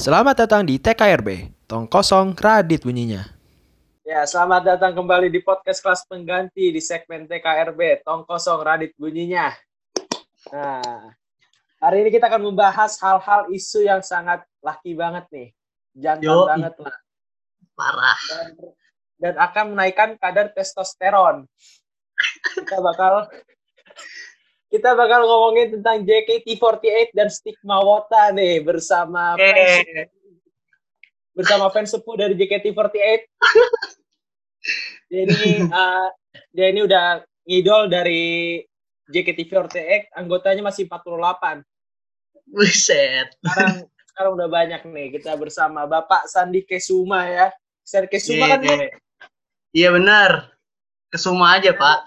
Selamat datang di TKRB. Tong kosong Radit bunyinya. Ya, selamat datang kembali di podcast kelas pengganti di segmen TKRB, Tong Kosong Radit Bunyinya. Nah, hari ini kita akan membahas hal-hal isu yang sangat laki banget nih. Jantan Yoi. banget lah. parah Dan, dan akan menaikkan kadar testosteron. Kita bakal kita bakal ngomongin tentang JKT48 dan stigma wota nih bersama fans, eh bersama fans sepuh dari JKT48. Jadi eh, dia ini udah ngidol dari JKT48, anggotanya masih 48. buset Sekarang sekarang udah banyak nih kita bersama Bapak Sandi Kesuma ya. Sandi Kesuma kan Iya. iya benar kesuma aja pak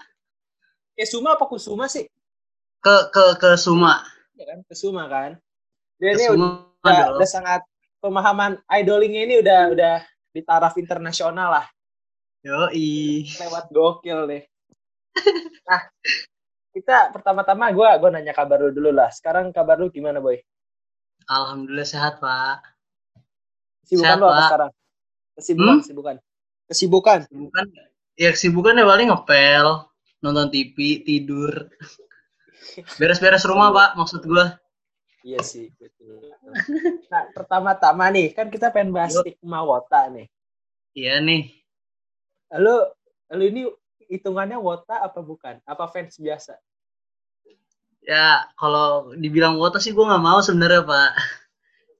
Kesuma apa Kusuma sih? Ke ke ke Suma Ya kan, Kesuma kan. Dia ini Kesuma udah, dong. udah sangat pemahaman idolingnya ini udah udah di taraf internasional lah. Yoi. lewat gokil nih. Nah, kita pertama-tama gue gua nanya kabar lu dulu lah. Sekarang kabar lu gimana, boy? Alhamdulillah sehat pak Kesibukan Sehat, lu apa Pak. sekarang? Kesibukan, Hmm? kesibukan. Kesibukan. bukan ya kesibukan ya paling ngepel nonton TV tidur beres-beres rumah pak maksud gua Iya sih, betul. Nah, pertama-tama nih, kan kita pengen bahas stigma wota nih. iya nih Lu, lu ini hitungannya wota apa bukan? Apa fans biasa? ya kalau dibilang wota sih gua nggak mau sebenarnya pak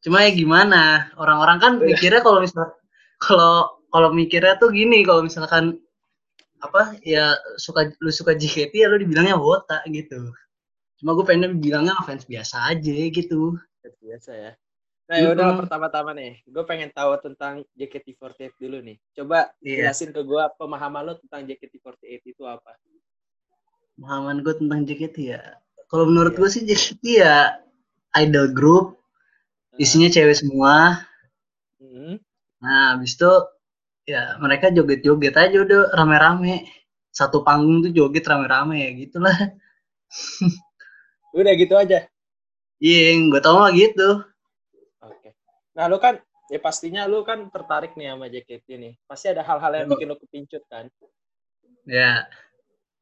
cuma ya gimana orang-orang kan Iya. mikirnya kalau misal kalau kalau mikirnya tuh gini kalau misalkan apa ya suka lu suka JKT ya lu dibilangnya wota gitu cuma gue pengen bilangnya fans biasa aja gitu Fans biasa ya. Nah, ya udah Mm-mm. pertama-tama nih. Gue pengen tahu tentang JKT48 dulu nih. Coba Iya. jelasin ke gue pemahaman lo tentang JKT48 itu apa? pemahaman gue tentang JKT ya kalau menurut Iya. gue sih JKT ya idol group isinya cewek semua Hmm. nah habis itu ya mereka joget-joget aja udah rame-rame satu panggung tuh joget rame-rame ya gitulah Udah gitu aja. iya gue tau mah gitu Oke. Nah, lu kan ya pastinya lu kan tertarik nih sama JKT nih. Pasti ada hal-hal yang bikin lu kepincut kan. ya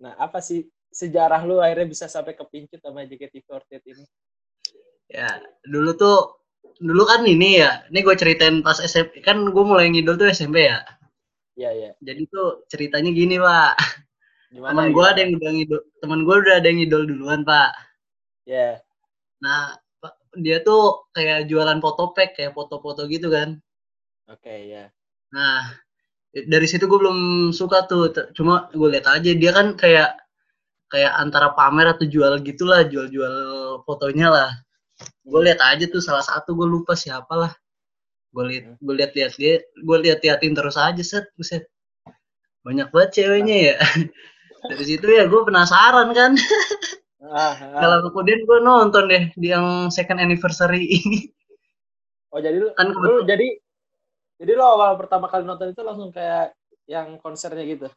Nah, apa sih sejarah lu akhirnya bisa sampai kepincut sama JKT48 ini? ya dulu tuh dulu kan ini ya ini gue ceritain pas SMP kan gue mulai ngidol tuh SMP ya Iya, iya. jadi tuh ceritanya gini pak Gimana? teman gue ada yang udah ngidol teman gue udah ada yang ngidol duluan pak Ya. Nah, Pak, dia tuh kayak jualan foto pack, kayak foto-foto gitu kan. Oke, ya. Nah, dari situ gue belum suka tuh, cuma gue lihat aja dia kan kayak kayak antara pamer atau jual gitulah, jual-jual fotonya lah. Gue lihat aja tuh salah satu gue lupa siapa lah. Gue lihat gue lihat-lihat dia, gue lihat-liatin terus aja set, buset. Banyak banget ceweknya ya. Dari situ ya gue penasaran kan. Ah, ah. Kalau kemudian gue nonton deh di yang second anniversary Oh, jadi lu, kan lu jadi jadi lu awal pertama kali nonton itu langsung kayak yang konsernya gitu.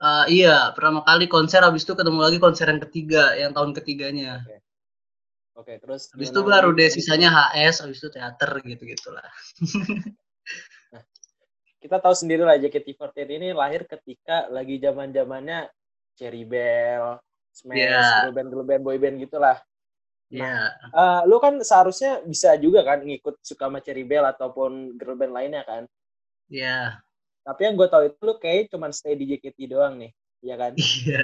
Uh, iya, pertama kali konser, habis itu ketemu lagi konser yang ketiga, yang tahun ketiganya. Oke, terus Habis itu baru deh sisanya HS, habis itu teater gitu-gitulah. kita tahu sendiri lah JKT48 ini lahir ketika lagi zaman zamannya Cherry Bell, Smash, Iya. girl band girl band boy band gitulah. Iya. Eh, lu kan seharusnya bisa juga kan ngikut suka sama Cherry Bell ataupun girl band lainnya kan. Iya. Tapi yang gue tahu itu lu kayak cuma stay di JKT doang nih, ya kan? Iya.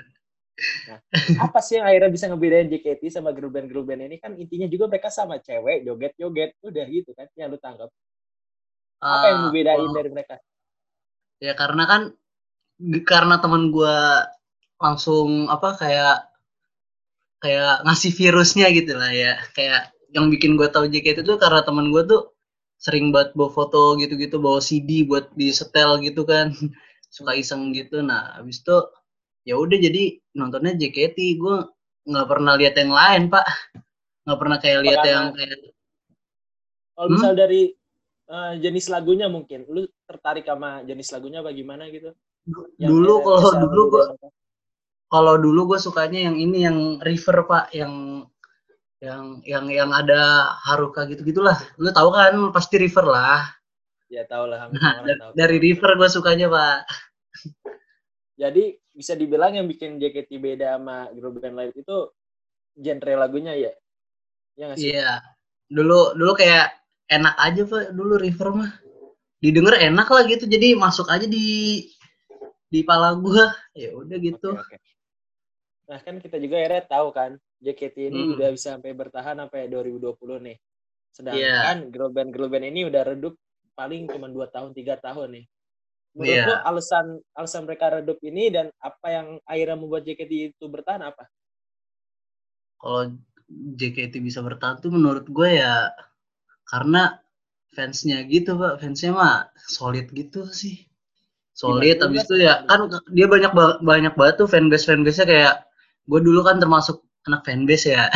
Apa sih yang akhirnya bisa ngebedain JKT sama girl band girl band ini kan intinya juga mereka sama cewek joget joget udah gitu kan yang lu tangkap. Apa yang Uh, membedain kalau- dari mereka? Ya karena kan karena teman gua langsung apa kayak kayak ngasih virusnya gitu lah ya. Kayak yang bikin gua tahu JKT itu karena teman gua tuh sering buat bawa foto gitu-gitu, bawa CD buat di setel gitu kan. Suka iseng gitu. Nah, habis itu ya udah jadi nontonnya JKT. Gua nggak pernah lihat yang lain, Pak. Nggak pernah kayak lihat yang kayak Kalau Hmm? misal dari eh, jenis lagunya mungkin, lu tertarik sama jenis lagunya apa gimana gitu? Yang dulu kalau dulu mereka? Kalau dulu gue sukanya yang ini yang river pak yang yang yang yang ada Haruka gitu gitulah lu tahu kan pasti River lah Ya tahu lah. nah, semua orang da- tahu. dari River gue sukanya pak Jadi bisa dibilang yang bikin JKT beda sama girl band lain itu genre lagunya ya. Ya nggak sih? iya dulu dulu kayak enak aja pak dulu River mah didengar enak lah gitu jadi masuk aja di di pala gua ya udah gitu Oke, oke. Nah kan kita juga akhirnya tahu kan JKT ini Hmm. udah bisa sampai bertahan sampai 2020 nih. Sedangkan girl band girl band ini udah redup paling cuma dua tahun tiga tahun nih. Menurut Iya. lo alasan alasan mereka redup ini dan apa yang akhirnya membuat JKT itu bertahan apa? kalau JKT bisa bertahan tuh menurut gue ya karena fansnya gitu pak fansnya mah solid gitu sih solid habis itu ya kan dia banyak ba- banyak banget tuh fanbase fanbase nya kayak gue dulu kan termasuk anak fanbase ya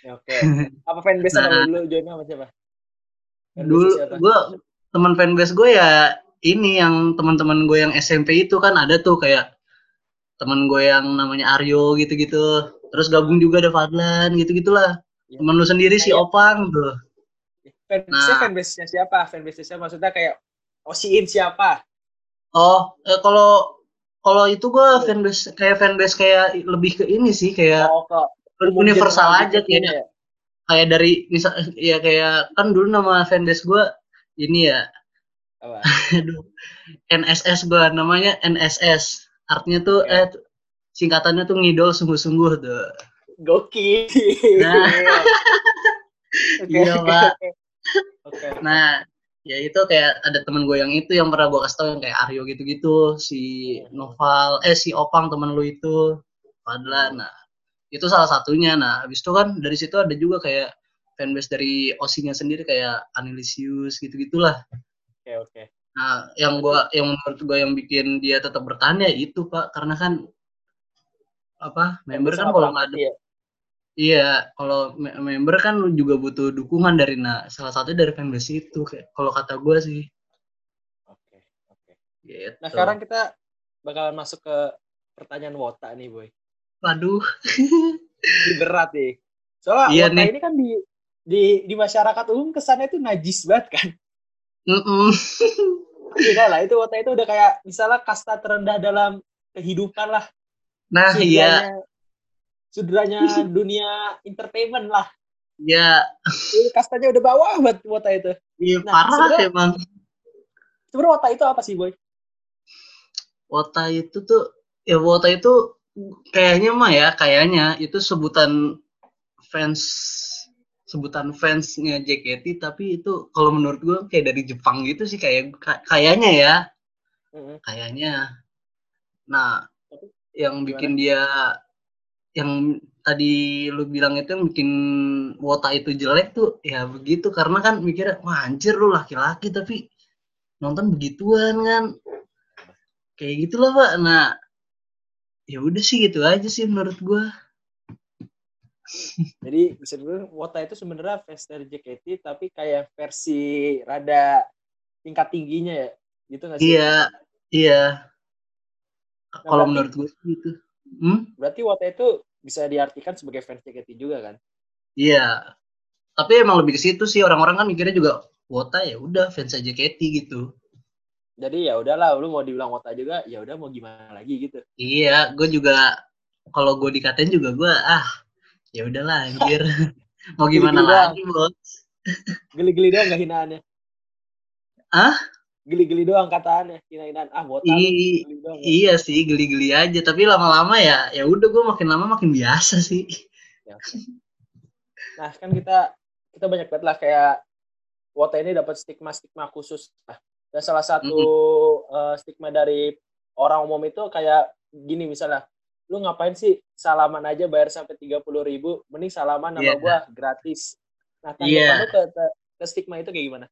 Ya, Oke. Apa fanbase Nah. nah. dulu joinnya sama siapa? Fanbase dulu gue teman fanbase gue ya ini yang teman-teman gue yang SMP itu kan ada tuh kayak teman gue yang namanya Aryo gitu-gitu terus gabung juga ada Fadlan gitu-gitulah Ya. teman lu sendiri si Kayak- Opang tuh Fanbase Nah. fanbase-nya siapa? Fanbase-nya maksudnya kayak Osiin siapa? Oh, eh, kalau kalau itu gue Iya. fanbase kayak fanbase kayak lebih ke ini sih kayak Oh, kok universal aja JKT kayak ya? kayak dari misal ya kayak kan dulu nama fanbase gue ini ya Apa? aduh NSS gue namanya NSS artinya tuh Ya. eh singkatannya tuh ngidol sungguh-sungguh tuh Gokil. Nah. Iya, Pak. Oke. nah ya itu kayak ada temen gue yang itu yang pernah gue kasih tau yang kayak Aryo gitu-gitu si Noval eh si Opang temen lu itu Fadlan. Nah itu salah satunya. Nah habis itu kan dari situ ada juga kayak fanbase dari Osinya sendiri kayak Anilisius gitu gitulah Oke, oke. nah yang gua yang menurut gua yang bikin dia tetap bertahan ya itu pak. Karena kan apa member kan kalau nggak ada pelatih ya? Iya kalau me- member kan lu juga butuh dukungan dari nah salah satu dari fanbase itu kayak kalau kata gua sih Oke, oke. gitu Nah, sekarang kita bakalan masuk ke pertanyaan Wota nih, Boy. waduh berat nih. Soalnya Iya Wota nih. ini kan di di di masyarakat umum kesannya itu najis banget kan. Mm-mm. Tidak lah, itu Wota itu udah kayak misalnya kasta terendah dalam kehidupan lah. nah iya Sudranya dunia entertainment lah. ya Ini kastanya udah bawah banget Wota itu. iya Nah, parah emang Sebenarnya Wota itu apa sih, Boy? Wota itu tuh ya Wota itu kayaknya mah ya kayaknya itu sebutan fans sebutan fansnya JKT tapi itu kalau menurut gue kayak dari Jepang gitu sih kayak ka- kayaknya ya kayaknya nah yang bikin dia yang tadi lu bilang itu yang bikin Wota itu jelek tuh ya begitu karena kan mikirnya wah anjir lu laki-laki tapi nonton begituan kan kayak gitulah pak nah ya udah sih gitu aja sih menurut gua Jadi bisa dibilang Wota itu sebenarnya fans dari JKT tapi kayak versi rada tingkat tingginya ya. Gitu nggak sih? iya iya kalau menurut gua sih gitu hmm? Berarti Wota itu bisa diartikan sebagai fans JKT juga kan? iya tapi emang lebih ke situ sih orang-orang kan mikirnya juga Wota ya udah fans JKT gitu Jadi ya udahlah, lu mau dibilang Wota juga, ya udah mau gimana lagi gitu. Iya, gue juga kalau gue dikatain juga gue ah ya udahlah anjir. Mau gimana Gili-gili doang. lagi, Bos? Geli-geli doang gak hinaannya? Hah? Geli-geli doang kataannya, hina-hinaan. Ah, Wota lu I- geli doang. ya. Iya sih, geli-geli aja, tapi lama-lama ya ya udah gue makin lama makin biasa sih. Ya. Nah, kan kita kita banyak banget lah kayak Wota ini dapat stigma-stigma khusus. Nah, dan salah satu eh, stigma dari orang umum itu kayak gini misalnya, lu ngapain sih salaman aja bayar sampai tiga puluh ribu, mending salaman sama Iya. gua gratis. Nah, tanggapan Iya. lu ke, ke, ke stigma itu kayak gimana?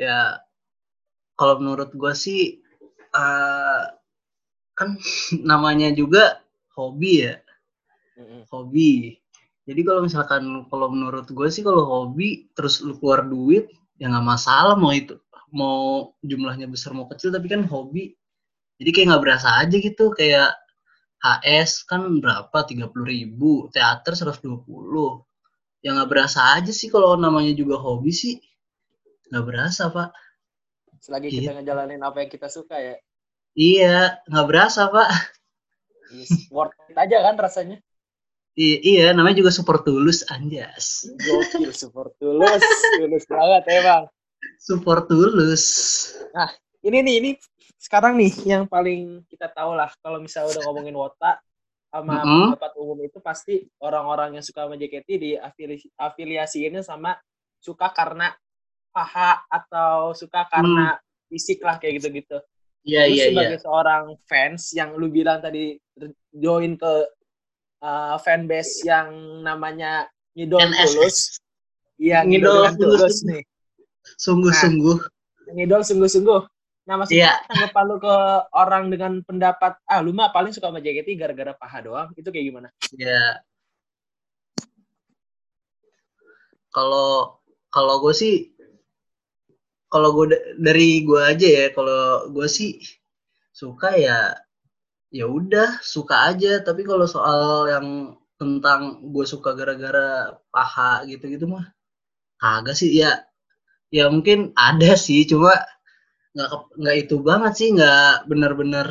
Ya kalau menurut gue sih eh, kan namanya juga hobi ya, hobi. Jadi kalau misalkan kalau menurut gue sih kalau hobi terus lu keluar duit ya nggak masalah mau itu mau jumlahnya besar mau kecil tapi kan hobi. Jadi kayak nggak berasa aja gitu kayak HS kan berapa? 30 ribu teater 120 ya nggak berasa aja sih kalau namanya juga hobi sih nggak berasa pak Selagi Gitu. kita ngejalanin apa yang kita suka ya. iya nggak berasa pak Yes, worth it aja kan rasanya. I- iya namanya juga super tulus anjas Gokil, support tulus. Tulus banget emang. super tulus Ini nih, ini sekarang nih yang paling kita tahu lah. Kalau misalnya udah ngomongin Wota, sama Mm-mm. pendapat umum itu pasti orang-orang yang suka sama JKT di afili- afiliasiinnya sama suka karena paha atau suka karena fisik lah kayak gitu-gitu. iya iya iya sebagai seorang fans yang lu bilang tadi join ke uh, fanbase yang namanya Ngidol. Tulus. Iya, Ngidol Tulus. Nih. sungguh-sungguh Ngidol sungguh-sungguh. Nah, maksudnya Iya. tanggapan lu ke orang dengan pendapat, ah lu mah paling suka sama JKT gara-gara paha doang, itu kayak gimana? ya kalau kalau gue sih kalau gue dari gue aja ya kalau gue sih suka ya ya udah suka aja. Tapi kalau soal yang tentang gue suka gara-gara paha gitu-gitu mah kagak sih. Ya ya mungkin ada sih cuma nggak nggak itu banget sih nggak benar-benar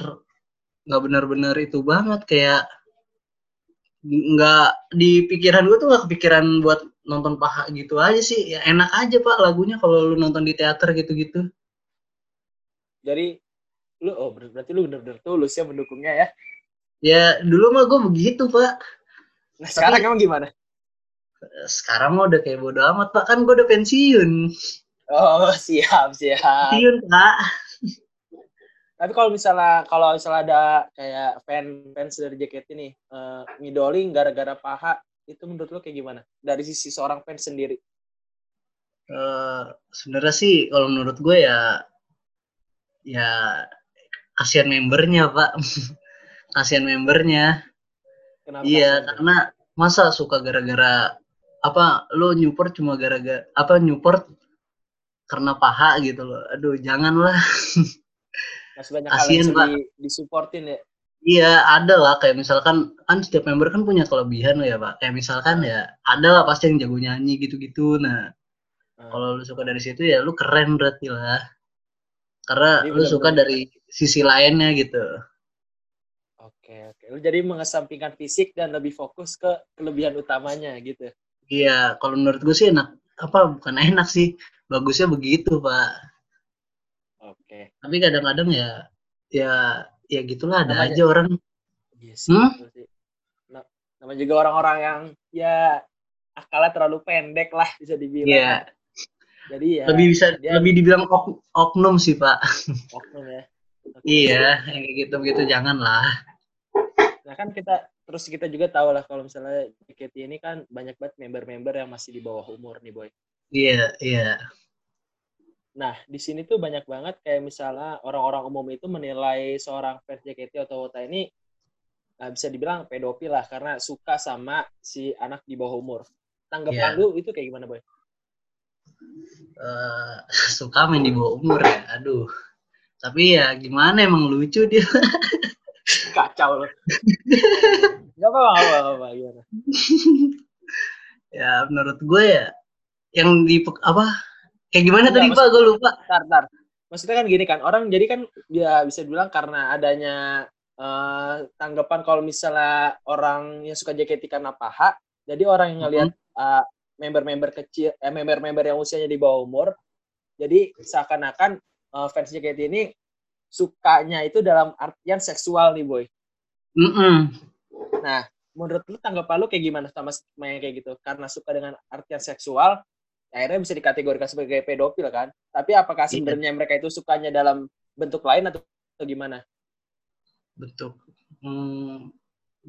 nggak benar-benar itu banget. Kayak nggak di pikiran gue tuh nggak kepikiran buat nonton paha gitu aja sih ya enak aja pak lagunya kalau lu nonton di teater gitu-gitu Jadi lu oh ber- berarti lu bener-bener tulus ya mendukungnya ya. ya dulu mah gue begitu pak Nah, sekarang emang gimana? sekarang mah udah kayak bodo amat pak kan gue udah pensiun Oh, siap, siap. pensiun pak Tapi kalau misalnya kalau misalnya ada kayak fan fans dari JKT nih eh, ngidolin gara-gara paha, itu menurut lo kayak gimana? Dari sisi seorang fans sendiri. Eh, sebenarnya sih kalau menurut gue ya ya kasihan membernya pak kasihan membernya Kenapa? iya karena masa suka gara-gara apa lo Newport cuma gara-gara apa Newport karena paha gitu loh aduh janganlah Masih banyak kasihan, Pak. di, disupportin ya. Iya ada lah kayak misalkan kan setiap member kan punya kelebihan ya pak kayak misalkan ya ada lah pasti yang jago nyanyi gitu-gitu nah Hmm. kalau lu suka dari situ ya lu keren berarti lah karena Jadi lu suka benar-benar- dari sisi lainnya gitu Oke, oke. Lu jadi mengesampingkan fisik dan lebih fokus ke kelebihan utamanya gitu. iya kalau menurut gue sih enak apa bukan enak sih bagusnya begitu pak Oke. tapi kadang-kadang ya ya ya gitulah ada Namanya- aja orang Iya sih, Hmm? Nah, nama juga orang-orang yang ya akalnya terlalu pendek lah bisa dibilang. Iya. Jadi ya lebih bisa dia lebih dibilang ok- oknum sih pak oknum ya. Oke. iya yang gitu gitu jangan lah Nah kan kita terus kita juga tahu lah kalau misalnya JKT ini kan banyak banget member-member yang masih di bawah umur nih boy. iya iya Nah di sini tuh banyak banget kayak misalnya orang-orang umum itu menilai seorang fans JKT atau Wota ini nah, bisa dibilang pedofil lah karena suka sama si anak di bawah umur. Tanggapan Iya. lu itu kayak gimana boy? Eh, suka main di bawah umur ya aduh tapi ya gimana emang lucu dia Kacau loh. Gak apa-apa, gimana? ya menurut gue ya yang di apa kayak gimana Enggak, tadi pak gue lupa Ntar, ntar. Maksudnya kan gini kan, orang jadi kan dia bisa bilang karena adanya eh, tanggapan kalau misalnya orang yang suka JKT karena paha, jadi orang yang ngelihat eh, member-member kecil, eh, member-member yang usianya di bawah umur, jadi seakan-akan eh, fans JKT ini sukanya itu dalam artian seksual nih boy. Mm-mm. Menurut lu tanggapan lu kayak gimana sama sama yang kayak gitu? Karena suka dengan artian seksual, akhirnya bisa dikategorikan sebagai pedofil kan? Tapi apakah Iya. sebenarnya mereka itu sukanya dalam bentuk lain atau, atau gimana? bentuk hmm,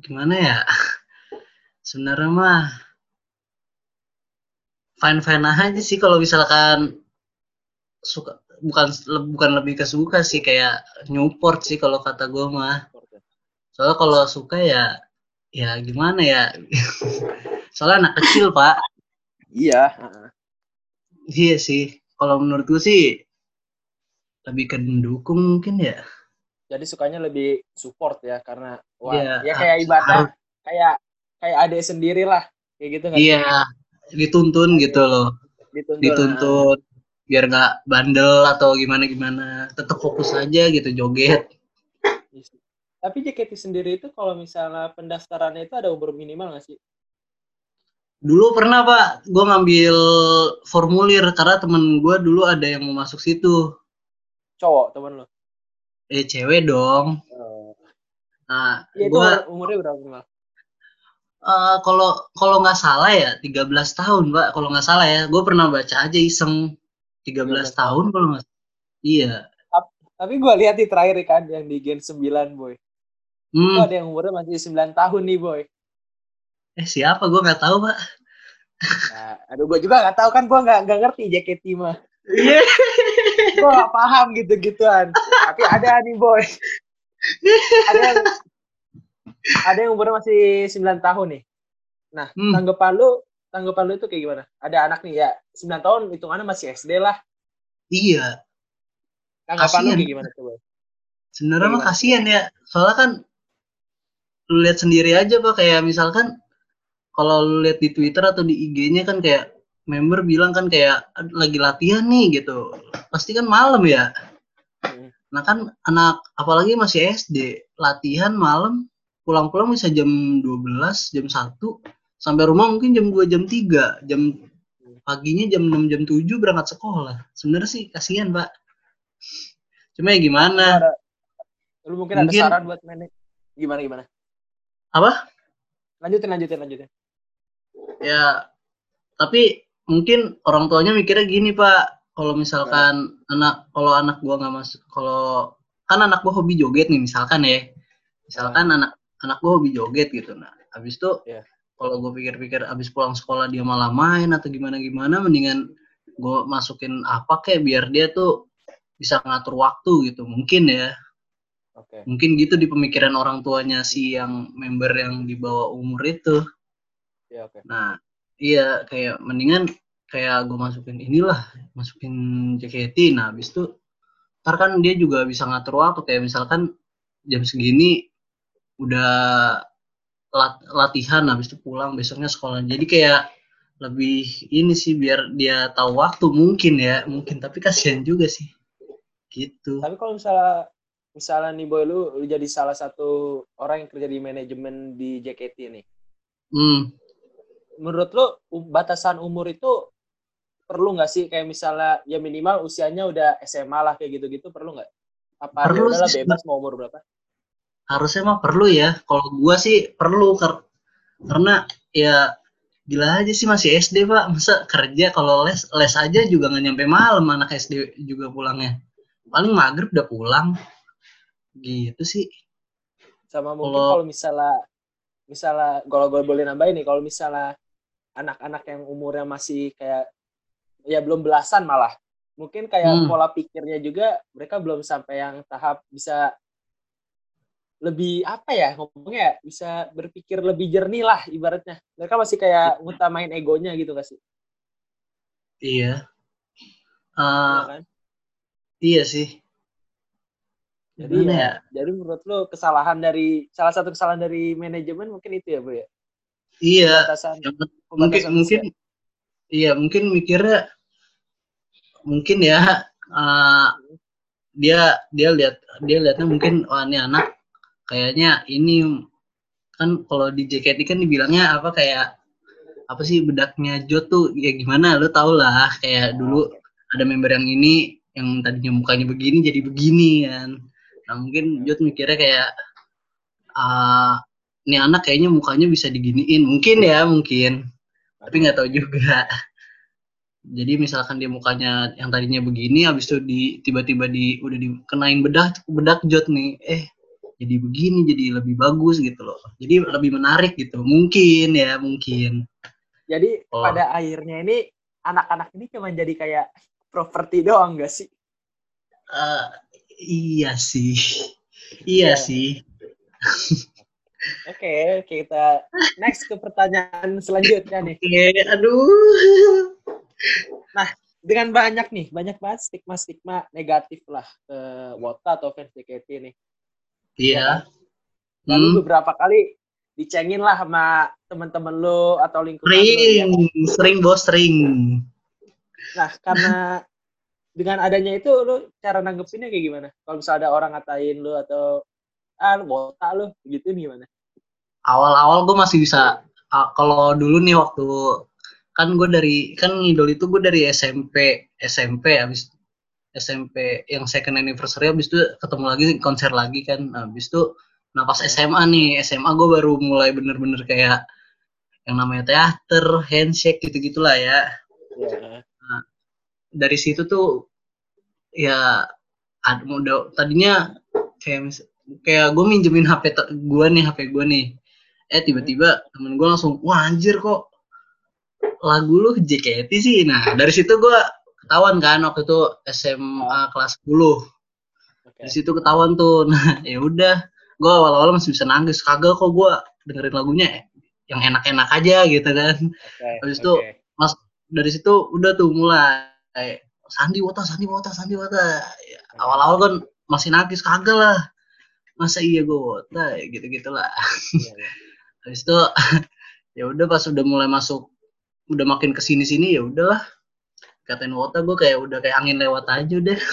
gimana ya sebenarnya mah fine fine aja sih kalau misalkan suka bukan bukan lebih ke suka sih kayak Newport sih kalau kata gue mah soalnya kalau suka ya ya gimana ya soalnya anak kecil pak Iya. Iya sih kalau menurut gue sih lebih ke mendukung mungkin ya Jadi sukanya lebih support ya karena Wah, Iya, ya kayak ibadah kayak kayak adik sendiri lah. Kayak gitu kan. Iya, dituntun gitu loh. Dituntun. Dituntut biar nggak bandel atau gimana gimana. Tetap fokus aja gitu joget. Iya. Tapi JKT sendiri itu kalau misalnya pendaftarannya itu ada umur minimal nggak sih? Dulu pernah pak, gue ngambil formulir karena temen gue dulu ada yang mau masuk situ. Cowok temen lo. Eh cewek dong. Nah, Iya itu gue umur- umurnya berapa minimal? eh, kalau kalau nggak salah ya 13 tahun pak. Kalau nggak salah ya, gue pernah baca aja iseng 13, 13 tahun kalau nggak. Iya. Tapi gue lihat di terakhir kan yang di Gen 9 boy. Itu Hmm. ada yang umurnya masih 9 tahun nih boy. Eh siapa? Gue nggak tahu pak. Nah, aduh gue juga nggak tahu kan gue nggak nggak ngerti JKT mah. Iya. Gue nggak paham gitu-gituan. Tapi ada nih boy. Ada yang ada yang umurnya masih 9 tahun nih. Nah, Hmm. tanggapan lu tanggapan lu itu kayak gimana? Ada anak nih ya 9 tahun hitungannya masih SD lah. Iya. Tanggapan lu kayak gimana boy? Sebenarnya mah kasihan ya. Soalnya kan lu lihat sendiri aja pak kayak misalkan kalau lu lihat di Twitter atau di IG-nya kan kayak member bilang kan kayak "Aduh, lagi latihan nih gitu. Pasti kan malam ya. Hmm. Nah kan anak apalagi masih SD, latihan malam pulang-pulang bisa jam 12, jam 1 sampai rumah mungkin jam 2, jam 3, jam paginya jam 6, jam 7 berangkat sekolah. Sebenarnya sih kasihan, Pak. Cuma ya gimana? lu mungkin, Mungkin- ada saran buat manage gimana gimana? Apa? Lanjutin lanjutin lanjutin. Ya tapi mungkin orang tuanya mikirnya gini, Pak. Kalau misalkan anak kalau anak gua nggak masuk kalau kan anak gua hobi joget nih misalkan ya. Misalkan anak anak gua hobi joget gitu. Nah, habis itu Iya. kalau gue pikir-pikir habis pulang sekolah dia malah main atau gimana-gimana mendingan gue masukin apa kayak biar dia tuh bisa ngatur waktu gitu mungkin ya Oke. mungkin gitu di pemikiran orang tuanya si yang member yang di bawah umur itu Ya oke. nah iya kayak mendingan kayak gue masukin inilah masukin JKT nah habis itu ntar kan dia juga bisa ngatur waktu. Kayak misalkan jam segini udah lat- latihan habis itu pulang besoknya sekolah. Jadi kayak lebih ini sih biar dia tahu waktu. Mungkin ya mungkin. Tapi kasihan juga sih. Gitu. Tapi kalau misalnya misalnya nih boy lu, lu jadi salah satu orang yang kerja di manajemen di JKT nih. hmm Menurut lu u- batasan umur itu perlu nggak sih kayak misalnya ya minimal usianya udah SMA lah kayak gitu-gitu perlu nggak? Apa Perlu sih. bebas mau umur berapa? harusnya mah perlu ya kalau gua sih perlu kar- karena ya gila aja sih masih SD pak masa kerja kalau les les aja juga nggak nyampe malam anak SD juga pulangnya paling maghrib udah pulang gitu sih Sama mungkin Kalau- kalau misalnya misalnya kalau gue boleh nambahin nih kalau misalnya anak-anak yang umurnya masih kayak ya belum belasan malah. Mungkin kayak Hmm. pola pikirnya juga mereka belum sampai yang tahap bisa lebih apa ya ngomongnya ya, bisa berpikir lebih jernih lah ibaratnya. Mereka masih kayak ngutamain egonya gitu gak sih? Iya. Iya Eh, kan? iya sih. Jadi Gimana ya, ya? jadi menurut lo kesalahan dari salah satu kesalahan dari manajemen mungkin itu ya bro ya iya Pembatasan- mungkin pembatasan mungkin usia. iya mungkin mikirnya mungkin ya eh, dia dia lihat dia lihatnya mungkin wah ini anak kayaknya ini kan kalau di JKT kan dibilangnya apa kayak apa sih bedaknya Jo tuh ya gimana lo tau lah kayak dulu ada member yang ini yang tadinya mukanya begini jadi begini kan nah mungkin Jod mikirnya kayak ah ini anak kayaknya mukanya bisa diginiin. Mungkin ya mungkin. Tapi nggak tahu juga. Jadi misalkan dia mukanya yang tadinya begini habis itu di tiba-tiba di udah dikenain bedak bedak jod nih. Eh jadi begini jadi lebih bagus gitu loh. Jadi lebih menarik gitu. Mungkin ya mungkin. Jadi Oh. pada akhirnya ini anak-anak ini cuma jadi kayak properti doang gak sih? Eh, iya sih. Iya Iya. sih Oke, kita next ke pertanyaan selanjutnya nih. oke aduh Dengan banyak nih, banyak banget stigma-stigma negatif lah ke Wota atau fans JKT nih. iya Dan lu Hmm. beberapa kali dicengin lah sama teman-teman lu atau lingkungan ya. Sering, sering bos, sering. Nah, karena dengan adanya itu lu cara nanggepinnya kayak gimana? Kalau misalnya ada orang ngatain lu atau ah lu botak lu gitu gimana? Awal-awal gue masih bisa, ah, kalau dulu nih waktu kan gue dari kan ngidol itu gue dari SMP SMP habis SMP yang second anniversary habis itu ketemu lagi konser lagi kan. Habis itu nah pas SMA nih SMA gue baru mulai bener-bener kayak yang namanya teater handshake gitu gitulah ya Ya. dari situ tuh ya ada tadinya kayak kayak gue minjemin HP gue nih HP gue nih eh tiba-tiba temen gue langsung wah anjir kok lagu lu JKT sih nah dari situ gue ketahuan kan waktu itu SMA kelas 10 Oke. di situ ketahuan tuh nah ya udah gue awal-awal masih bisa nangis kagak kok gue dengerin lagunya yang enak-enak aja gitu kan Oke. Habis itu, oke. mas dari situ udah tuh mulai kayak Sandi Wota, Sandi Wota, Sandi Wota. Ya, awal-awal kan masih nangis kagak lah. Masa iya gue Wota, ya gitu-gitu lah. Iya, iya. Habis itu ya udah pas udah mulai masuk udah makin ke sini-sini ya udahlah. Katain Wota gue kayak udah kayak angin lewat aja udah.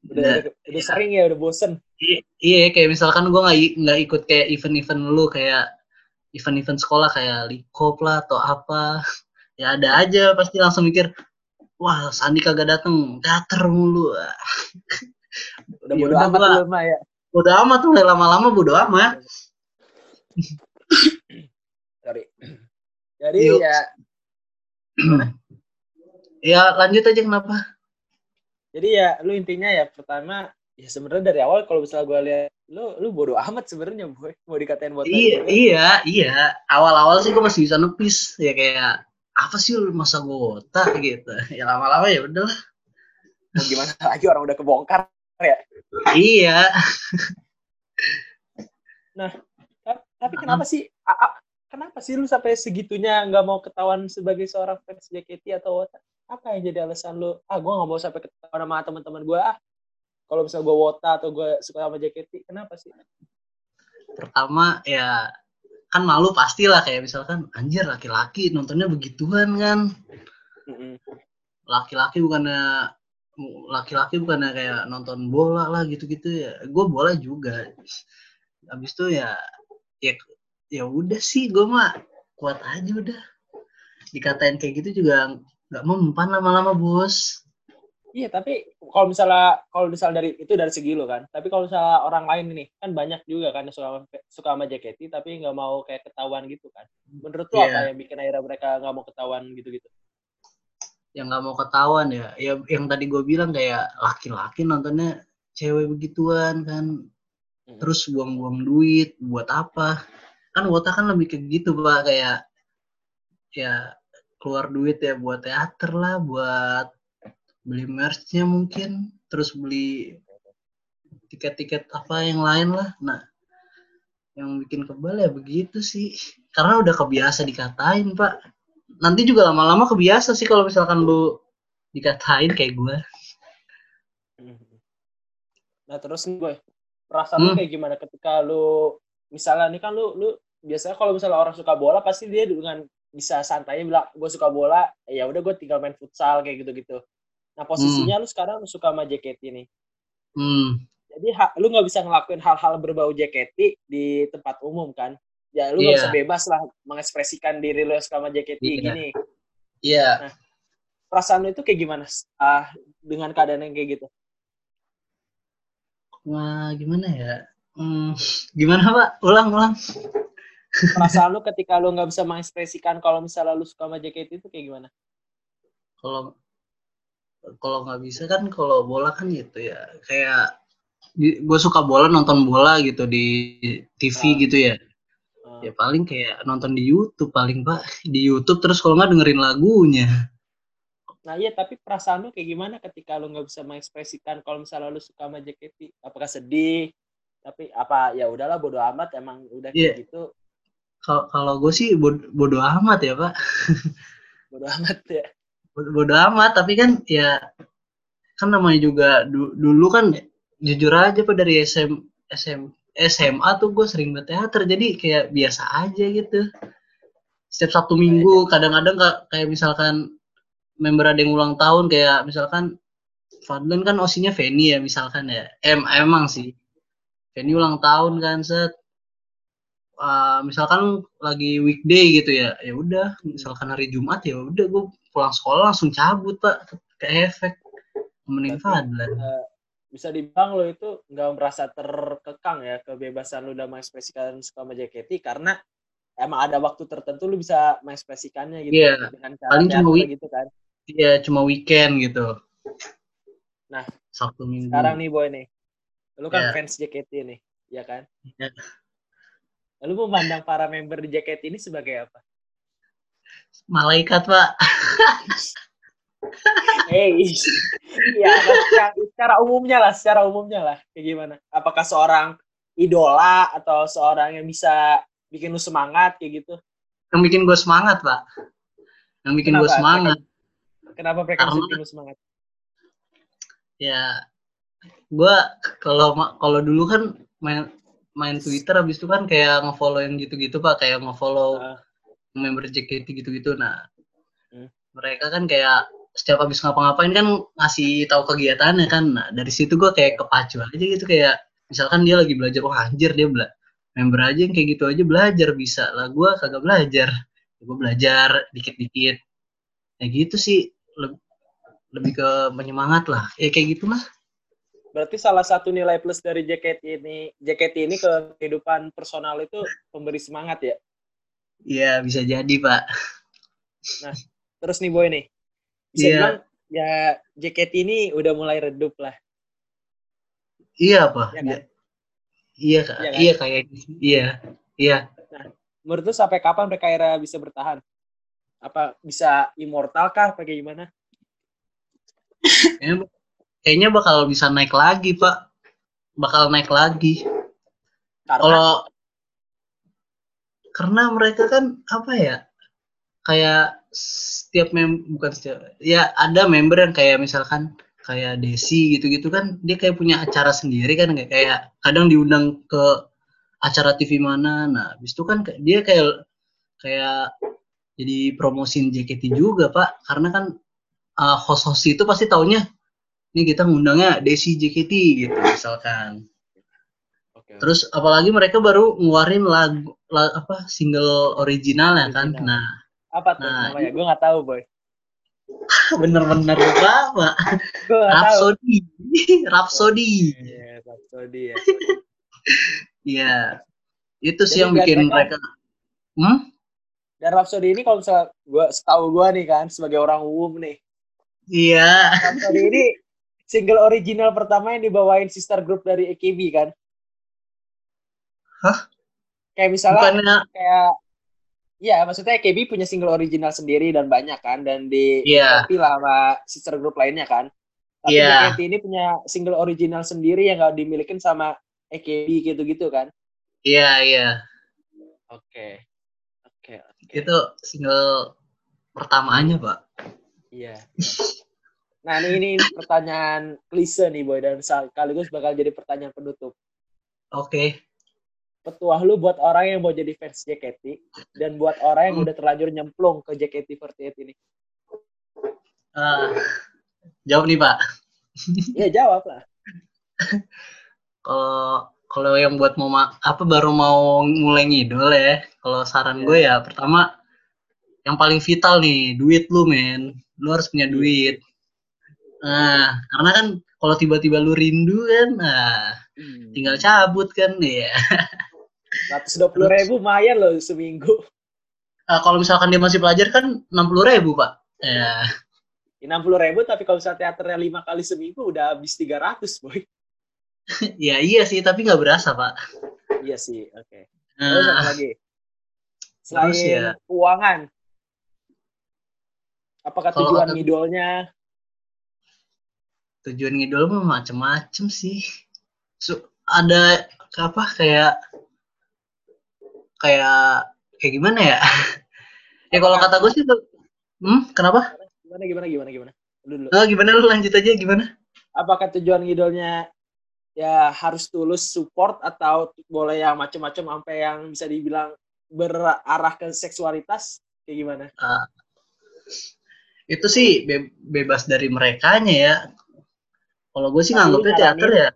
Udah, udah, udah sering ya, udah bosen. I- Iya, kayak misalkan gue nggak nggak ikut kayak event-event lu kayak event-event sekolah kayak likop lah atau apa. Ya ada aja pasti langsung mikir, wah Sandi kagak dateng, teater mulu. Udah Ya bodo udah, amat gua- lu mah ya. Bodo amat tuh, lama-lama bodo amat. Sorry. Jadi Yuk. ya, ya lanjut aja kenapa? jadi ya lu intinya ya pertama ya sebenarnya dari awal kalau misalnya gue lihat lu lu bodo amat sebenarnya boy mau dikatain botak Iya, iya, iya. Awal-awal sih gue masih bisa nepis, ya kayak apa sih lu masa gue otak gitu. Ya lama-lama ya udahlah. mau gimana lagi orang udah kebongkar Iya. Ta- tapi kenapa sih a- a- kenapa sih lu sampai segitunya nggak mau ketahuan sebagai seorang fans JKT atau Wota apa yang jadi alasan lu ah gue nggak mau sampai ketahuan sama teman-teman gue ah kalau misalnya gue Wota atau gue suka sama JKT kenapa sih? Pertama ya kan malu pastilah kayak misalkan anjir laki-laki nontonnya begituan kan? Laki-laki bukannya laki-laki bukannya kayak nonton bola lah gitu-gitu ya. Gue bola juga. Habis itu ya ya ya udah sih gue mah kuat aja udah dikatain kayak gitu juga nggak mempan lama-lama bos Iya, tapi kalau misalnya kalau misal dari itu dari segi lo kan. Tapi kalau misalnya orang lain ini kan banyak juga kan yang suka suka sama JKT tapi nggak mau kayak ketahuan gitu kan. Menurut lo Iya. apa yang bikin akhirnya mereka nggak mau ketahuan gitu-gitu? yang nggak mau ketahuan ya ya yang tadi gue bilang kayak laki-laki nontonnya cewek begituan kan. Terus buang-buang duit buat apa? Kan wota kan lebih kayak gitu pak. Kayak ya keluar duit ya buat teater lah buat beli merchnya mungkin. Terus beli tiket-tiket apa yang lain lah. Nah yang bikin kebal ya begitu sih. Karena udah kebiasa dikatain pak. Nanti juga lama-lama kebiasa sih kalau misalkan lu dikatain kayak gue Nah terus nih perasaan lu Hmm. kayak gimana ketika lu misalnya nih kan lu lu biasanya kalau misalnya orang suka bola pasti dia dengan bisa santai bilang gue suka bola ya udah gue tinggal main futsal kayak gitu-gitu. Nah posisinya lu sekarang lu suka sama JKT nih. hmm. Jadi ha- lu nggak bisa ngelakuin hal-hal berbau JKT di tempat umum kan? Ya lu nggak Iya. bisa bebas lah mengekspresikan diri lu yang suka sama JKT Iya. gini. Iya, Perasaan lu itu kayak gimana ah dengan keadaan yang kayak gitu? Wah gimana ya? Hmm, gimana pak? Ulang, ulang. Perasaan lu ketika lu nggak bisa mengekspresikan kalau misalnya lu suka sama JKT itu kayak gimana? Kalau kalau nggak bisa kan kalau bola kan gitu ya kayak gue suka bola nonton bola gitu di TV Ah. gitu ya Ah. ya paling kayak nonton di YouTube paling pak di YouTube terus kalau nggak dengerin lagunya Nah iya tapi perasaan lu kayak gimana ketika lu nggak bisa mengekspresikan kalau misalnya lu suka sama JKT? Apakah sedih? Tapi apa ya udahlah bodo amat emang udah Iya. kayak gitu kalau kalau gue sih bod- bodo amat ya pak bodo amat ya. Bod- bodo amat tapi kan ya kan namanya juga du- dulu kan jujur aja pak dari SM SMP SMA tuh gue sering berteater jadi kayak biasa aja gitu setiap Sabtu Minggu kadang-kadang ka- kayak misalkan member ada yang ulang tahun kayak misalkan Fadlan kan osinya Feni ya misalkan ya. Em emang sih. Feni ulang tahun kan set. Ah, misalkan lagi weekday gitu ya ya udah. Misalkan hari Jumat ya udah gue pulang sekolah langsung cabut pak. Ke efek. Berarti, Fadlan. eh, bisa dibilang lo itu nggak merasa terkekang ya kebebasan lu dalam mengekspresikan suka sama JKT karena emang ada waktu tertentu lu bisa mengekspresikannya gitu Iya, dengan cara paling cuma gitu kan. Iya cuma weekend gitu Nah, Sabtu Minggu Sekarang nih boy nih, lu kan Iya. fans JKT nih, ya kan? Iya. Lu memandang para member di JKT ini sebagai apa? malaikat pak Hey, ya kan secara, secara umumnya lah, secara umumnya lah, kayak gimana? Apakah seorang idola atau seorang yang bisa bikin lu semangat kayak gitu? yang bikin gue semangat pak yang bikin gue semangat Kenapa mereka bisa Karena- semangat? ya gue kalau kalau dulu kan main main Twitter habis itu kan kayak ngefollow yang gitu-gitu pak. Kayak ngefollow Ah. member JKT gitu-gitu. Nah Hmm. mereka kan kayak setiap habis ngapa-ngapain kan ngasih tahu kegiatannya kan. Nah dari situ gue kayak kepacu aja gitu. Kayak misalkan dia lagi belajar wah anjir dia bela member aja yang kayak gitu aja belajar bisa. Lah gue kagak belajar. Gue belajar dikit-dikit. Ya gitu sih Leb- lebih ke menyemangat lah ya kayak gitu lah Berarti salah satu nilai plus dari JKT ini, JKT ini ke kehidupan personal itu pemberi semangat ya. Iya bisa jadi pak Terus nih boy nih, bisa Iya. bilang ya JKT ini udah mulai redup lah. iya pak Iya kan? iya kak Iya kan? iya kayak iya iya Menurut lu sampai kapan mereka akhirnya bisa bertahan? Apa bisa immortal kah? Apa kayak gimana? kayaknya, kayaknya bakal bisa naik lagi pak bakal naik lagi Karena kalau karena mereka kan apa ya kayak setiap mem bukan setiap ya ada member yang kayak misalkan kayak Desi gitu-gitu kan dia kayak punya acara sendiri kan kayak kayak kadang diundang ke acara TV mana nah habis itu kan dia kayak kayak jadi promosiin JKT juga pak karena kan uh, host-host itu pasti taunya ini kita ngundangnya Desi JKT gitu misalkan Oke. Terus apalagi mereka baru ngeluarin lagu la- apa single originalnya kan. Original. Nah, apa tuh Nah, namanya? Gue nggak tahu boy. bener-bener lupa, Pak. Rhapsody. Rhapsody. Iya, Rhapsody ya. Iya. Itu Jadi sih yang bikin mereka- mereka Hmm? Dan Rhapsody ini kalau misalnya gue setahu gue nih kan sebagai orang umum nih, Iya. Rhapsody ini single original pertama yang dibawain sister group dari AKB kan? Hah? Kayak misalnya Bukannya kayak Iya, maksudnya AKB punya single original sendiri dan banyak kan dan di Iya. copy lah sama sister group lainnya kan. Tapi Iya. JKT ini punya single original sendiri yang gak dimilikin sama AKB gitu-gitu kan. Iya, iya. Oke. Oke, oke. Itu single pertamanya, Pak. Iya. Nah, ini, ini pertanyaan klise nih Boy dan sekaligus bakal jadi pertanyaan penutup. Oke. Petuah lu buat orang yang mau jadi fans JKT dan buat orang yang Hmm. udah terlanjur nyemplung ke JKT48 ini. Eh, jawab nih, Pak. Iya, jawab lah. kalau kalau yang buat mau ma- apa baru mau mulai ngidol ya kalau saran Iya. gue ya pertama yang paling vital nih duit lu men lu harus punya Iya. duit nah karena kan kalau tiba-tiba lu rindu kan nah Hmm. tinggal cabut kan ya 120 ribu lumayan loh seminggu. Nah, kalau misalkan dia masih pelajar kan 60 ribu pak ya 60 ribu tapi kalau misalnya teaternya lima kali seminggu udah habis 300 boy. ya iya sih tapi nggak berasa pak Iya sih, oke. Terus apa nah, lagi? Selain Terus ya- keuangan, apakah Kalau tujuan ngidolnya? tujuan ngidol mah macem-macem sih Su- ada apa kayak kayak kayak gimana ya ya kalau kata gue sih tuh- hmm kenapa Gimana gimana gimana gimana? Dulu. oh, gimana lu lanjut aja gimana Apakah tujuan ngidolnya ya harus tulus support atau boleh yang macam-macam sampai yang bisa dibilang berarah ke seksualitas kayak gimana? Uh, itu sih be bebas dari merekanya ya. Kalau gue sih nganggapnya teater ya.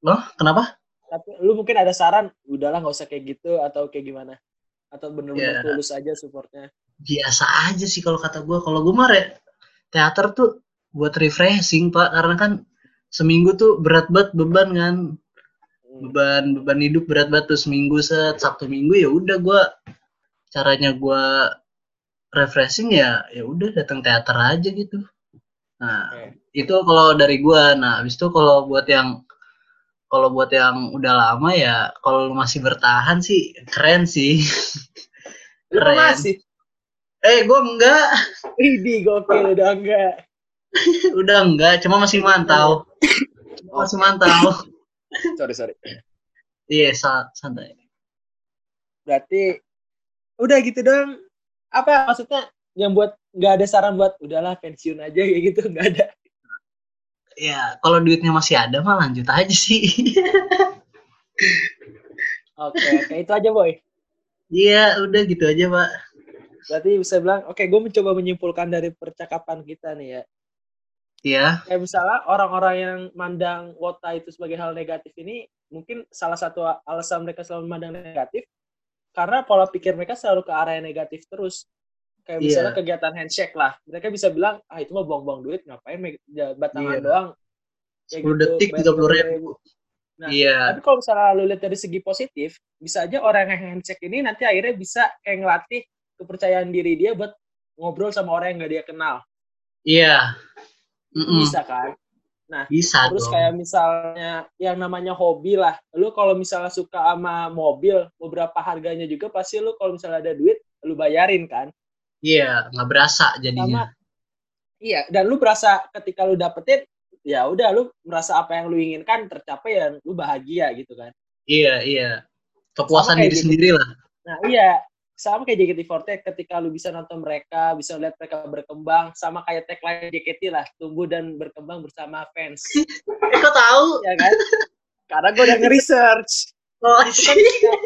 Loh, kenapa? Tapi lu mungkin ada saran, udahlah nggak usah kayak gitu atau kayak gimana? Atau bener-bener yeah. tulus aja supportnya? Biasa aja sih kalau kata gue. Kalau gue mah teater tuh buat refreshing pak, karena kan seminggu tuh berat banget beban kan. Hmm. beban beban hidup berat banget tuh seminggu set. Sabtu minggu ya udah gue caranya gue refreshing ya ya udah datang teater aja gitu. Nah okay. itu kalau dari gue nah habis itu kalau buat yang kalau buat yang udah lama ya kalau masih bertahan sih keren sih. Keren. masih? Eh gue enggak. Ini gokil udah enggak udah enggak cuma masih mantau. Masih mantau. Sorry sorry. Iya yeah, santai. Berarti udah gitu dong apa maksudnya? Yang buat nggak ada saran buat udahlah pensiun aja kayak gitu nggak ada. Ya kalau duitnya masih ada mah lanjut aja sih. Oke okay, itu aja boy. Iya udah gitu aja pak. Berarti bisa bilang oke okay, gue mencoba menyimpulkan dari percakapan kita nih ya Iya. Kayak misalnya orang-orang yang mandang wota itu sebagai hal negatif ini mungkin salah satu alasan mereka selalu memandang negatif karena pola pikir mereka selalu ke arah yang negatif terus. Kayak misalnya yeah. kegiatan handshake lah. Mereka bisa bilang, ah itu mah buang-buang duit, ngapain jabat tangan yeah. doang. Kayak 10 gitu, detik, 30 ribu. Nah, yeah. tapi kalau misalnya lu lihat dari segi positif, bisa aja orang yang handshake ini nanti akhirnya bisa kayak ngelatih kepercayaan diri dia buat ngobrol sama orang yang gak dia kenal. Iya. Mm -mm. Bisa kan? Nah, bisa terus dong. kayak misalnya yang namanya hobi lah. Lu kalau misalnya suka sama mobil, beberapa harganya juga pasti lu kalau misalnya ada duit, lu bayarin kan? Iya, nggak berasa jadinya. Sama, iya, dan lu berasa ketika lu dapetin, ya udah lu merasa apa yang lu inginkan tercapai ya lu bahagia gitu kan? Iya, iya. Kepuasan diri sendiri lah. Nah, iya sama kayak JKT48 ketika lu bisa nonton mereka, bisa lihat mereka berkembang, sama kayak tagline JKT lah, tumbuh dan berkembang bersama fans. eh, kok tahu? Ya kan? Karena gue udah nge-research. Oh, kan secara,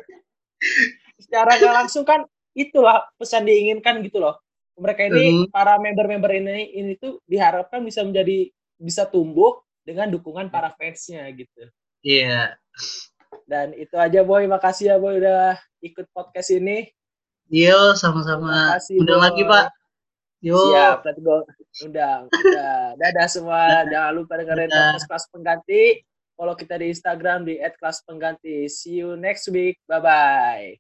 secara gak langsung kan itulah pesan diinginkan gitu loh. Mereka ini, uh. para member-member ini, ini tuh diharapkan bisa menjadi, bisa tumbuh dengan dukungan para fansnya gitu. Iya. Yeah. Dan itu aja Boy, makasih ya Boy udah ikut podcast ini. Yo, sama-sama. Undang lagi, Pak. Yo. Siap, berarti gue undang. Udah. Dadah semua. Jangan lupa dengerin podcast kelas pengganti. Follow kita di Instagram di @kelas pengganti. See you next week. Bye bye.